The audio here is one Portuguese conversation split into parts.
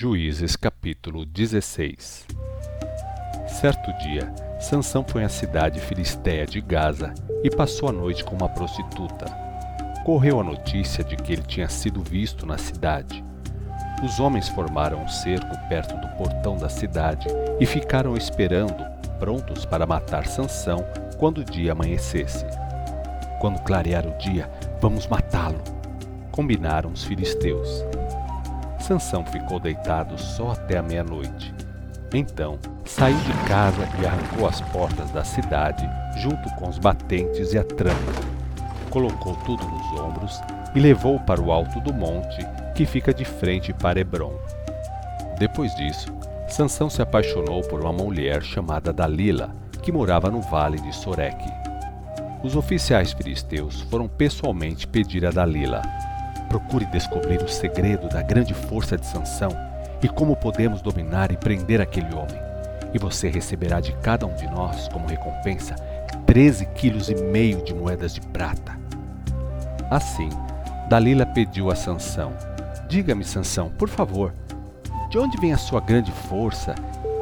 Juízes capítulo 16 Certo dia, Sansão foi à cidade filisteia de Gaza e passou a noite com uma prostituta. Correu a notícia de que ele tinha sido visto na cidade. Os homens formaram um cerco perto do portão da cidade e ficaram esperando, prontos para matar Sansão quando o dia amanhecesse. Quando clarear o dia, vamos matá-lo, combinaram os filisteus. Sansão ficou deitado só até a meia-noite. Então, saiu de casa e arrancou as portas da cidade, junto com os batentes e a tranca. Colocou tudo nos ombros e levou para o alto do monte, que fica de frente para Hebron. Depois disso, Sansão se apaixonou por uma mulher chamada Dalila, que morava no vale de Soreque. Os oficiais filisteus foram pessoalmente pedir a Dalila Procure descobrir o segredo da grande força de Sansão e como podemos dominar e prender aquele homem. E você receberá de cada um de nós, como recompensa, 13 quilos e meio de moedas de prata. Assim, Dalila pediu a Sansão: Diga-me, Sansão, por favor, de onde vem a sua grande força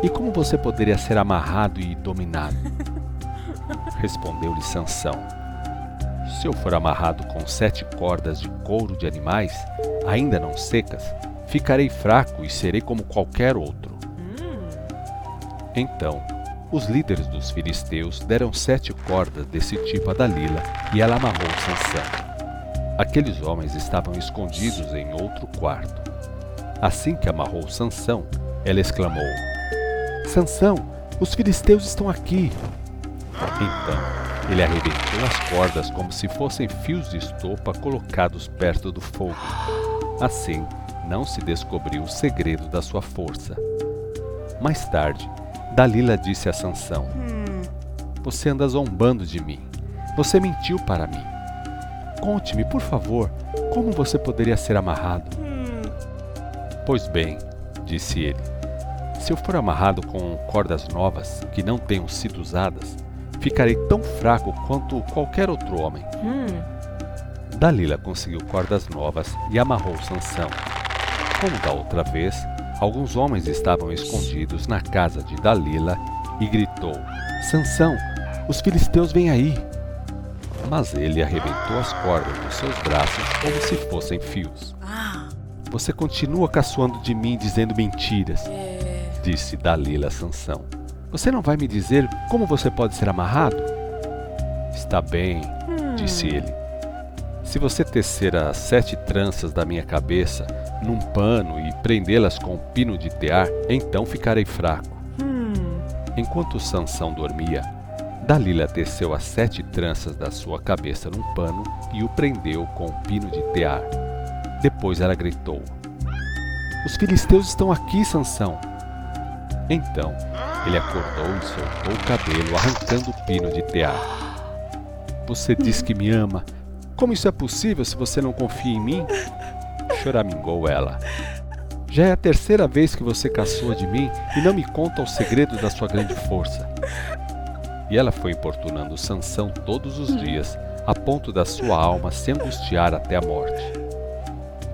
e como você poderia ser amarrado e dominado? Respondeu-lhe Sansão: se eu for amarrado com sete cordas de couro de animais, ainda não secas, ficarei fraco e serei como qualquer outro. Então, os líderes dos filisteus deram sete cordas desse tipo a Dalila e ela amarrou Sansão. Aqueles homens estavam escondidos em outro quarto. Assim que amarrou Sansão, ela exclamou: Sansão, os filisteus estão aqui. Então, ele arrebentou as cordas como se fossem fios de estopa colocados perto do fogo. Assim, não se descobriu o segredo da sua força. Mais tarde, Dalila disse a Sansão: hum. Você anda zombando de mim. Você mentiu para mim. Conte-me, por favor, como você poderia ser amarrado? Hum. Pois bem, disse ele. Se eu for amarrado com cordas novas que não tenham sido usadas, ficarei tão fraco quanto qualquer outro homem. Hum. Dalila conseguiu cordas novas e amarrou Sansão. Como da outra vez, alguns homens estavam escondidos na casa de Dalila e gritou: Sansão, os filisteus vêm aí! Mas ele arrebentou as cordas dos seus braços como se fossem fios. Você continua caçoando de mim dizendo mentiras, é. disse Dalila a Sansão. Você não vai me dizer como você pode ser amarrado? Está bem, hum. disse ele. Se você tecer as sete tranças da minha cabeça num pano e prendê-las com um pino de tear, então ficarei fraco. Hum. Enquanto Sansão dormia, Dalila teceu as sete tranças da sua cabeça num pano e o prendeu com um pino de tear. Depois ela gritou: Os filisteus estão aqui, Sansão. Então ele acordou e soltou o cabelo, arrancando o pino de tear. Você diz que me ama. Como isso é possível se você não confia em mim? Choramingou ela. Já é a terceira vez que você caçoa de mim e não me conta o segredo da sua grande força. E ela foi importunando Sansão todos os dias, a ponto da sua alma se angustiar até a morte.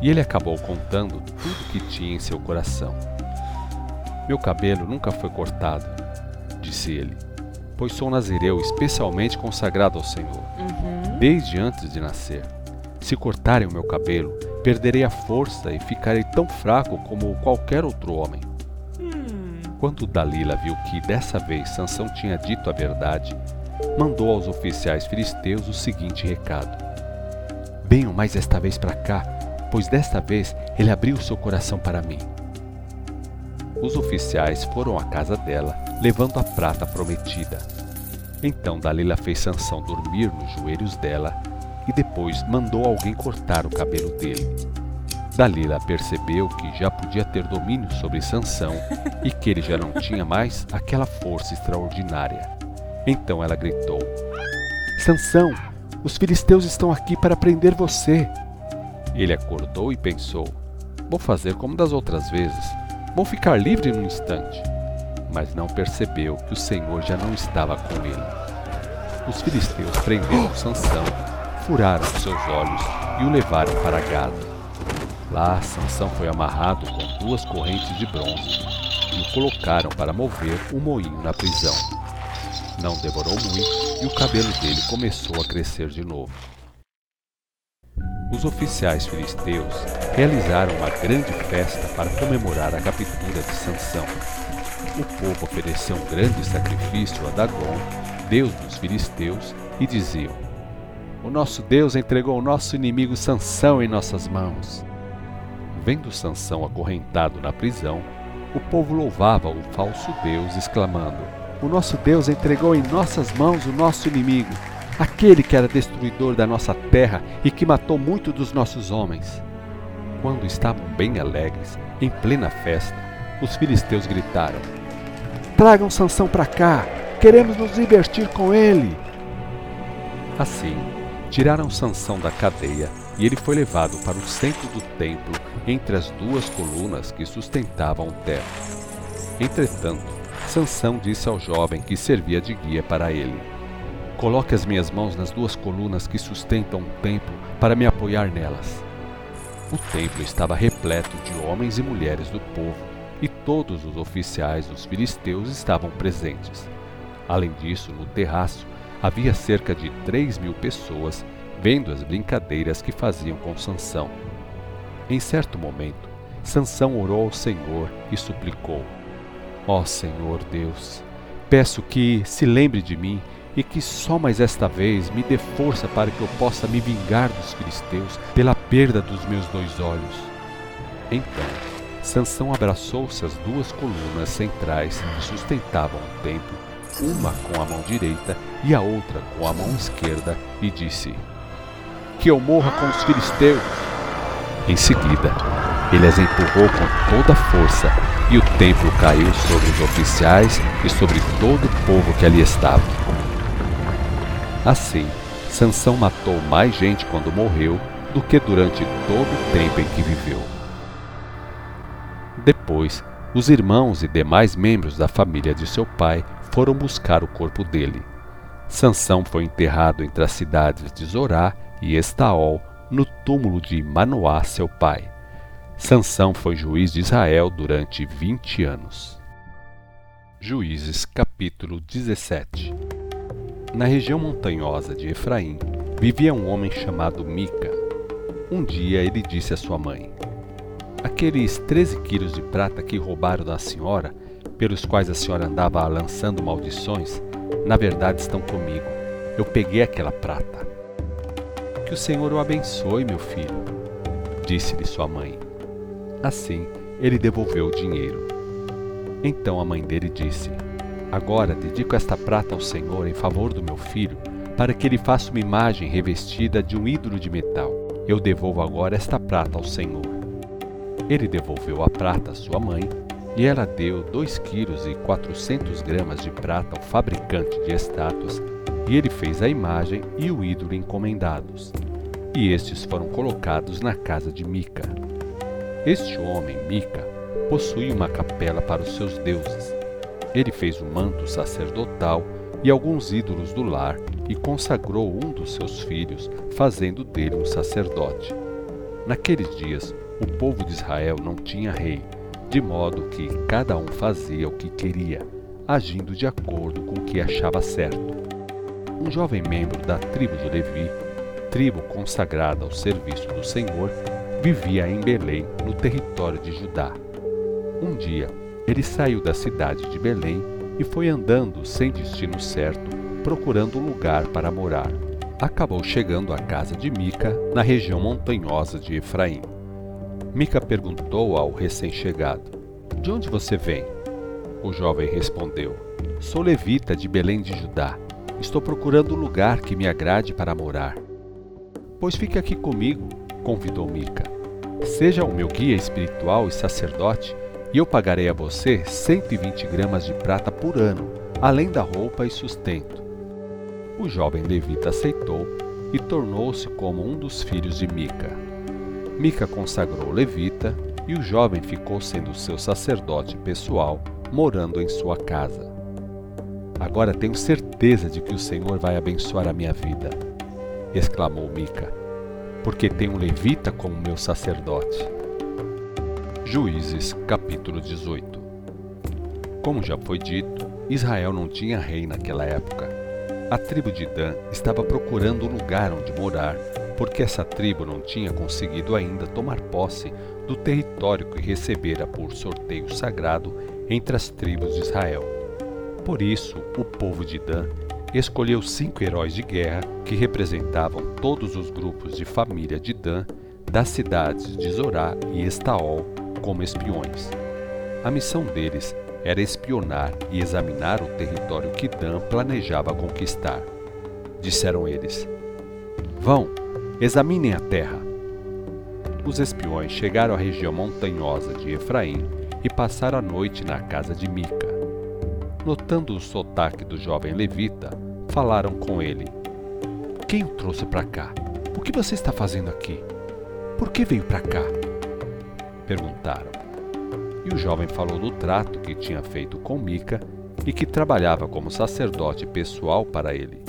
E ele acabou contando tudo que tinha em seu coração. Meu cabelo nunca foi cortado, disse ele, pois sou nazireu especialmente consagrado ao Senhor, uhum. desde antes de nascer. Se cortarem o meu cabelo, perderei a força e ficarei tão fraco como qualquer outro homem. Hum. Quando Dalila viu que dessa vez Sansão tinha dito a verdade, mandou aos oficiais filisteus o seguinte recado: Venham mais esta vez para cá, pois desta vez ele abriu seu coração para mim. Os oficiais foram à casa dela, levando a prata prometida. Então Dalila fez Sansão dormir nos joelhos dela e depois mandou alguém cortar o cabelo dele. Dalila percebeu que já podia ter domínio sobre Sansão e que ele já não tinha mais aquela força extraordinária. Então ela gritou: Sansão, os filisteus estão aqui para prender você. Ele acordou e pensou: Vou fazer como das outras vezes Vou ficar livre num instante. Mas não percebeu que o Senhor já não estava com ele. Os filisteus prenderam Sansão, furaram seus olhos e o levaram para Gaza. Lá Sansão foi amarrado com duas correntes de bronze e o colocaram para mover o moinho na prisão. Não demorou muito e o cabelo dele começou a crescer de novo. Os oficiais filisteus realizaram uma grande festa para comemorar a captura de Sansão. O povo ofereceu um grande sacrifício a Dagon, deus dos filisteus, e diziam: O nosso Deus entregou o nosso inimigo Sansão em nossas mãos. Vendo Sansão acorrentado na prisão, o povo louvava o falso Deus, exclamando: O nosso Deus entregou em nossas mãos o nosso inimigo aquele que era destruidor da nossa terra e que matou muito dos nossos homens. Quando estavam bem alegres, em plena festa, os filisteus gritaram: Tragam Sansão para cá, queremos nos divertir com ele. Assim, tiraram Sansão da cadeia e ele foi levado para o centro do templo entre as duas colunas que sustentavam o teto. Entretanto, Sansão disse ao jovem que servia de guia para ele: Coloque as minhas mãos nas duas colunas que sustentam o templo para me apoiar nelas. O templo estava repleto de homens e mulheres do povo, e todos os oficiais dos filisteus estavam presentes. Além disso, no terraço havia cerca de três mil pessoas vendo as brincadeiras que faziam com Sansão. Em certo momento, Sansão orou ao Senhor e suplicou: Ó oh, Senhor Deus, peço que se lembre de mim e que só mais esta vez me dê força para que eu possa me vingar dos filisteus pela perda dos meus dois olhos. Então, Sansão abraçou-se às duas colunas centrais que sustentavam o templo, uma com a mão direita e a outra com a mão esquerda, e disse: Que eu morra com os filisteus. Em seguida, ele as empurrou com toda a força, e o templo caiu sobre os oficiais e sobre todo o povo que ali estava. Assim, Sansão matou mais gente quando morreu do que durante todo o tempo em que viveu. Depois, os irmãos e demais membros da família de seu pai foram buscar o corpo dele. Sansão foi enterrado entre as cidades de Zorá e Estaol, no túmulo de Manoá, seu pai. Sansão foi juiz de Israel durante vinte anos. Juízes capítulo 17 na região montanhosa de Efraim vivia um homem chamado Mica. Um dia ele disse à sua mãe: Aqueles 13 quilos de prata que roubaram da senhora, pelos quais a senhora andava lançando maldições, na verdade estão comigo. Eu peguei aquela prata. Que o Senhor o abençoe, meu filho, disse-lhe sua mãe. Assim, ele devolveu o dinheiro. Então a mãe dele disse: Agora dedico esta prata ao Senhor em favor do meu filho, para que ele faça uma imagem revestida de um ídolo de metal. Eu devolvo agora esta prata ao Senhor. Ele devolveu a prata à sua mãe, e ela deu dois quilos e quatrocentos gramas de prata ao fabricante de estátuas, e ele fez a imagem e o ídolo encomendados. E estes foram colocados na casa de Mica. Este homem, Mica, possuía uma capela para os seus deuses, ele fez o manto sacerdotal e alguns ídolos do lar e consagrou um dos seus filhos, fazendo dele um sacerdote. Naqueles dias, o povo de Israel não tinha rei, de modo que cada um fazia o que queria, agindo de acordo com o que achava certo. Um jovem membro da tribo de Levi, tribo consagrada ao serviço do Senhor, vivia em Belém, no território de Judá. Um dia, ele saiu da cidade de Belém e foi andando sem destino certo, procurando um lugar para morar. Acabou chegando à casa de Mica, na região montanhosa de Efraim. Mica perguntou ao recém-chegado: De onde você vem? O jovem respondeu: Sou levita de Belém de Judá. Estou procurando um lugar que me agrade para morar. Pois fique aqui comigo, convidou Mica. Seja o meu guia espiritual e sacerdote e eu pagarei a você 120 gramas de prata por ano, além da roupa e sustento. O jovem levita aceitou e tornou-se como um dos filhos de Mica. Mica consagrou Levita e o jovem ficou sendo seu sacerdote pessoal, morando em sua casa. Agora tenho certeza de que o Senhor vai abençoar a minha vida, exclamou Mica, porque tenho levita como meu sacerdote. Juízes capítulo 18 Como já foi dito, Israel não tinha rei naquela época. A tribo de Dan estava procurando um lugar onde morar, porque essa tribo não tinha conseguido ainda tomar posse do território que recebera por sorteio sagrado entre as tribos de Israel. Por isso, o povo de Dan escolheu cinco heróis de guerra que representavam todos os grupos de família de Dan das cidades de Zorá e Estaol como espiões. A missão deles era espionar e examinar o território que Dan planejava conquistar. Disseram eles: Vão, examinem a terra. Os espiões chegaram à região montanhosa de Efraim e passaram a noite na casa de Mica. Notando o sotaque do jovem levita, falaram com ele: Quem o trouxe para cá? O que você está fazendo aqui? Por que veio para cá? Perguntaram. E o jovem falou do trato que tinha feito com Mica e que trabalhava como sacerdote pessoal para ele.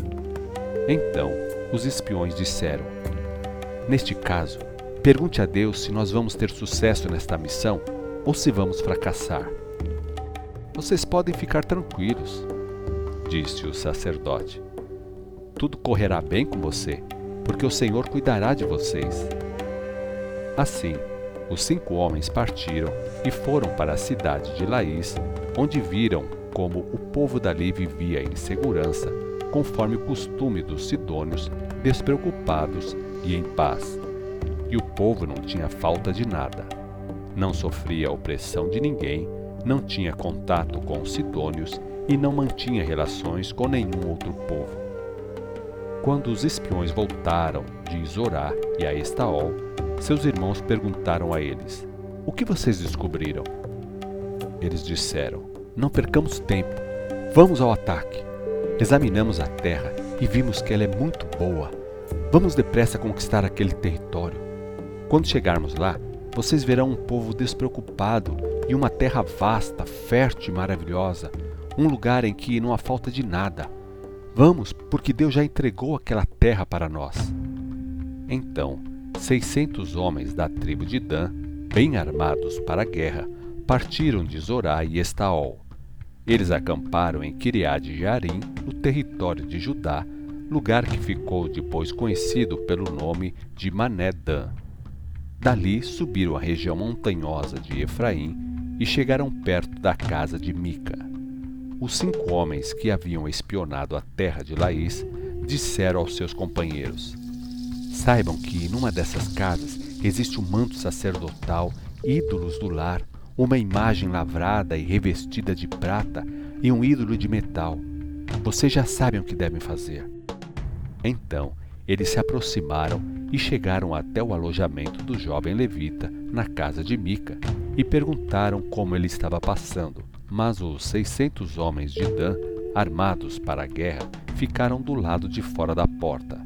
Então os espiões disseram: Neste caso, pergunte a Deus se nós vamos ter sucesso nesta missão ou se vamos fracassar. Vocês podem ficar tranquilos, disse o sacerdote. Tudo correrá bem com você, porque o Senhor cuidará de vocês. Assim, os cinco homens partiram e foram para a cidade de Laís, onde viram como o povo dali vivia em segurança, conforme o costume dos sidônios, despreocupados e em paz. E o povo não tinha falta de nada. Não sofria opressão de ninguém, não tinha contato com os sidônios e não mantinha relações com nenhum outro povo. Quando os espiões voltaram de Zorá e a Estaol, seus irmãos perguntaram a eles: O que vocês descobriram? Eles disseram: Não percamos tempo. Vamos ao ataque. Examinamos a terra e vimos que ela é muito boa. Vamos depressa conquistar aquele território. Quando chegarmos lá, vocês verão um povo despreocupado e uma terra vasta, fértil e maravilhosa, um lugar em que não há falta de nada. Vamos, porque Deus já entregou aquela terra para nós. Então, seiscentos homens da tribo de Dan, bem armados para a guerra, partiram de Zorá e Estaol. Eles acamparam em Kiriad Jarim, no território de Judá, lugar que ficou depois conhecido pelo nome de Mané Dan. Dali subiram a região montanhosa de Efraim e chegaram perto da casa de Mica. Os cinco homens que haviam espionado a terra de Laís disseram aos seus companheiros: Saibam que numa dessas casas existe um manto sacerdotal, ídolos do lar, uma imagem lavrada e revestida de prata e um ídolo de metal. Vocês já sabem o que devem fazer. Então eles se aproximaram e chegaram até o alojamento do jovem levita na casa de Mica e perguntaram como ele estava passando. Mas os seiscentos homens de Dan, armados para a guerra, ficaram do lado de fora da porta.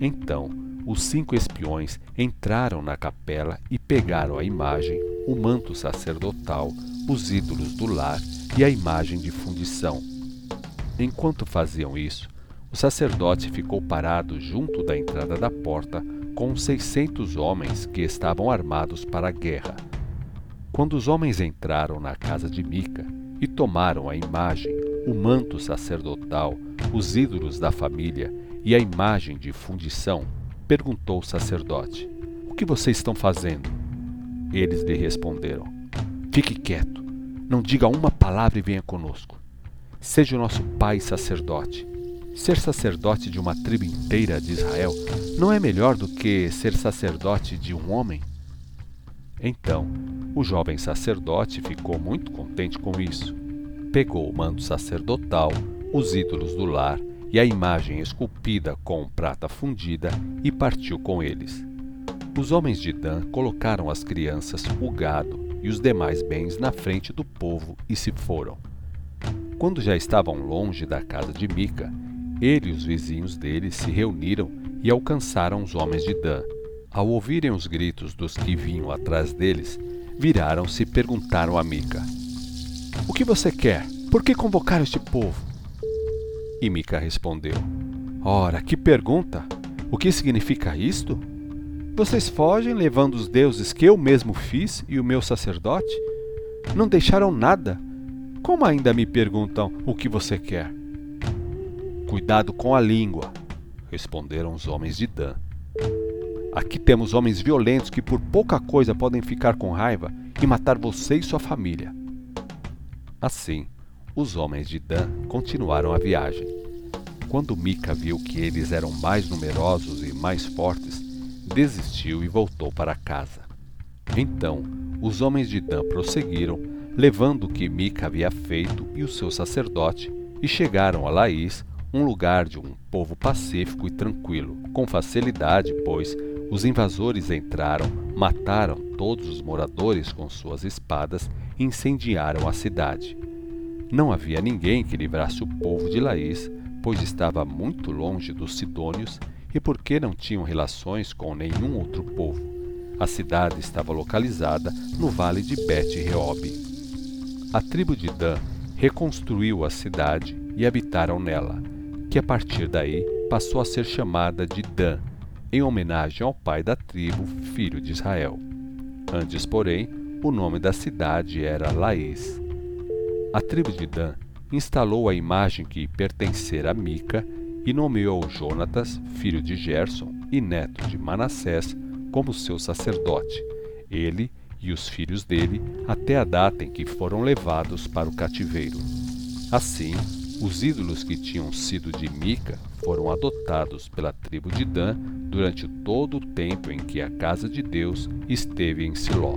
Então os cinco espiões entraram na capela e pegaram a imagem, o manto sacerdotal, os ídolos do lar e a imagem de fundição. Enquanto faziam isso, o sacerdote ficou parado junto da entrada da porta com os seiscentos homens que estavam armados para a guerra. Quando os homens entraram na casa de Mica e tomaram a imagem, o manto sacerdotal, os ídolos da família e a imagem de fundição, perguntou o sacerdote: O que vocês estão fazendo? Eles lhe responderam: Fique quieto, não diga uma palavra e venha conosco. Seja o nosso pai sacerdote. Ser sacerdote de uma tribo inteira de Israel não é melhor do que ser sacerdote de um homem? Então, o jovem sacerdote ficou muito contente com isso. Pegou o manto sacerdotal, os ídolos do lar e a imagem esculpida com prata fundida e partiu com eles. Os homens de Dan colocaram as crianças, o gado e os demais bens na frente do povo e se foram. Quando já estavam longe da casa de Mica, ele e os vizinhos dele se reuniram e alcançaram os homens de Dan. Ao ouvirem os gritos dos que vinham atrás deles, viraram-se e perguntaram a Mica: O que você quer? Por que convocar este povo? E Mica respondeu: Ora, que pergunta! O que significa isto? Vocês fogem levando os deuses que eu mesmo fiz e o meu sacerdote? Não deixaram nada. Como ainda me perguntam o que você quer? Cuidado com a língua, responderam os homens de Dan. Aqui temos homens violentos que por pouca coisa podem ficar com raiva e matar você e sua família. Assim, os homens de Dan continuaram a viagem. Quando Mica viu que eles eram mais numerosos e mais fortes, desistiu e voltou para casa. Então, os homens de Dan prosseguiram, levando o que Mica havia feito e o seu sacerdote, e chegaram a Laís, um lugar de um povo pacífico e tranquilo, com facilidade, pois os invasores entraram, mataram todos os moradores com suas espadas e incendiaram a cidade. Não havia ninguém que livrasse o povo de Laís, pois estava muito longe dos sidônios e porque não tinham relações com nenhum outro povo. A cidade estava localizada no vale de Bet-Reob. A tribo de Dan reconstruiu a cidade e habitaram nela que a partir daí passou a ser chamada de Dan, em homenagem ao pai da tribo, filho de Israel. Antes, porém, o nome da cidade era Laís. A tribo de Dan instalou a imagem que pertencera a Mica e nomeou Jonatas, filho de Gerson e neto de Manassés, como seu sacerdote, ele e os filhos dele, até a data em que foram levados para o cativeiro. Assim, os ídolos que tinham sido de Mica foram adotados pela tribo de Dan durante todo o tempo em que a casa de Deus esteve em Siló.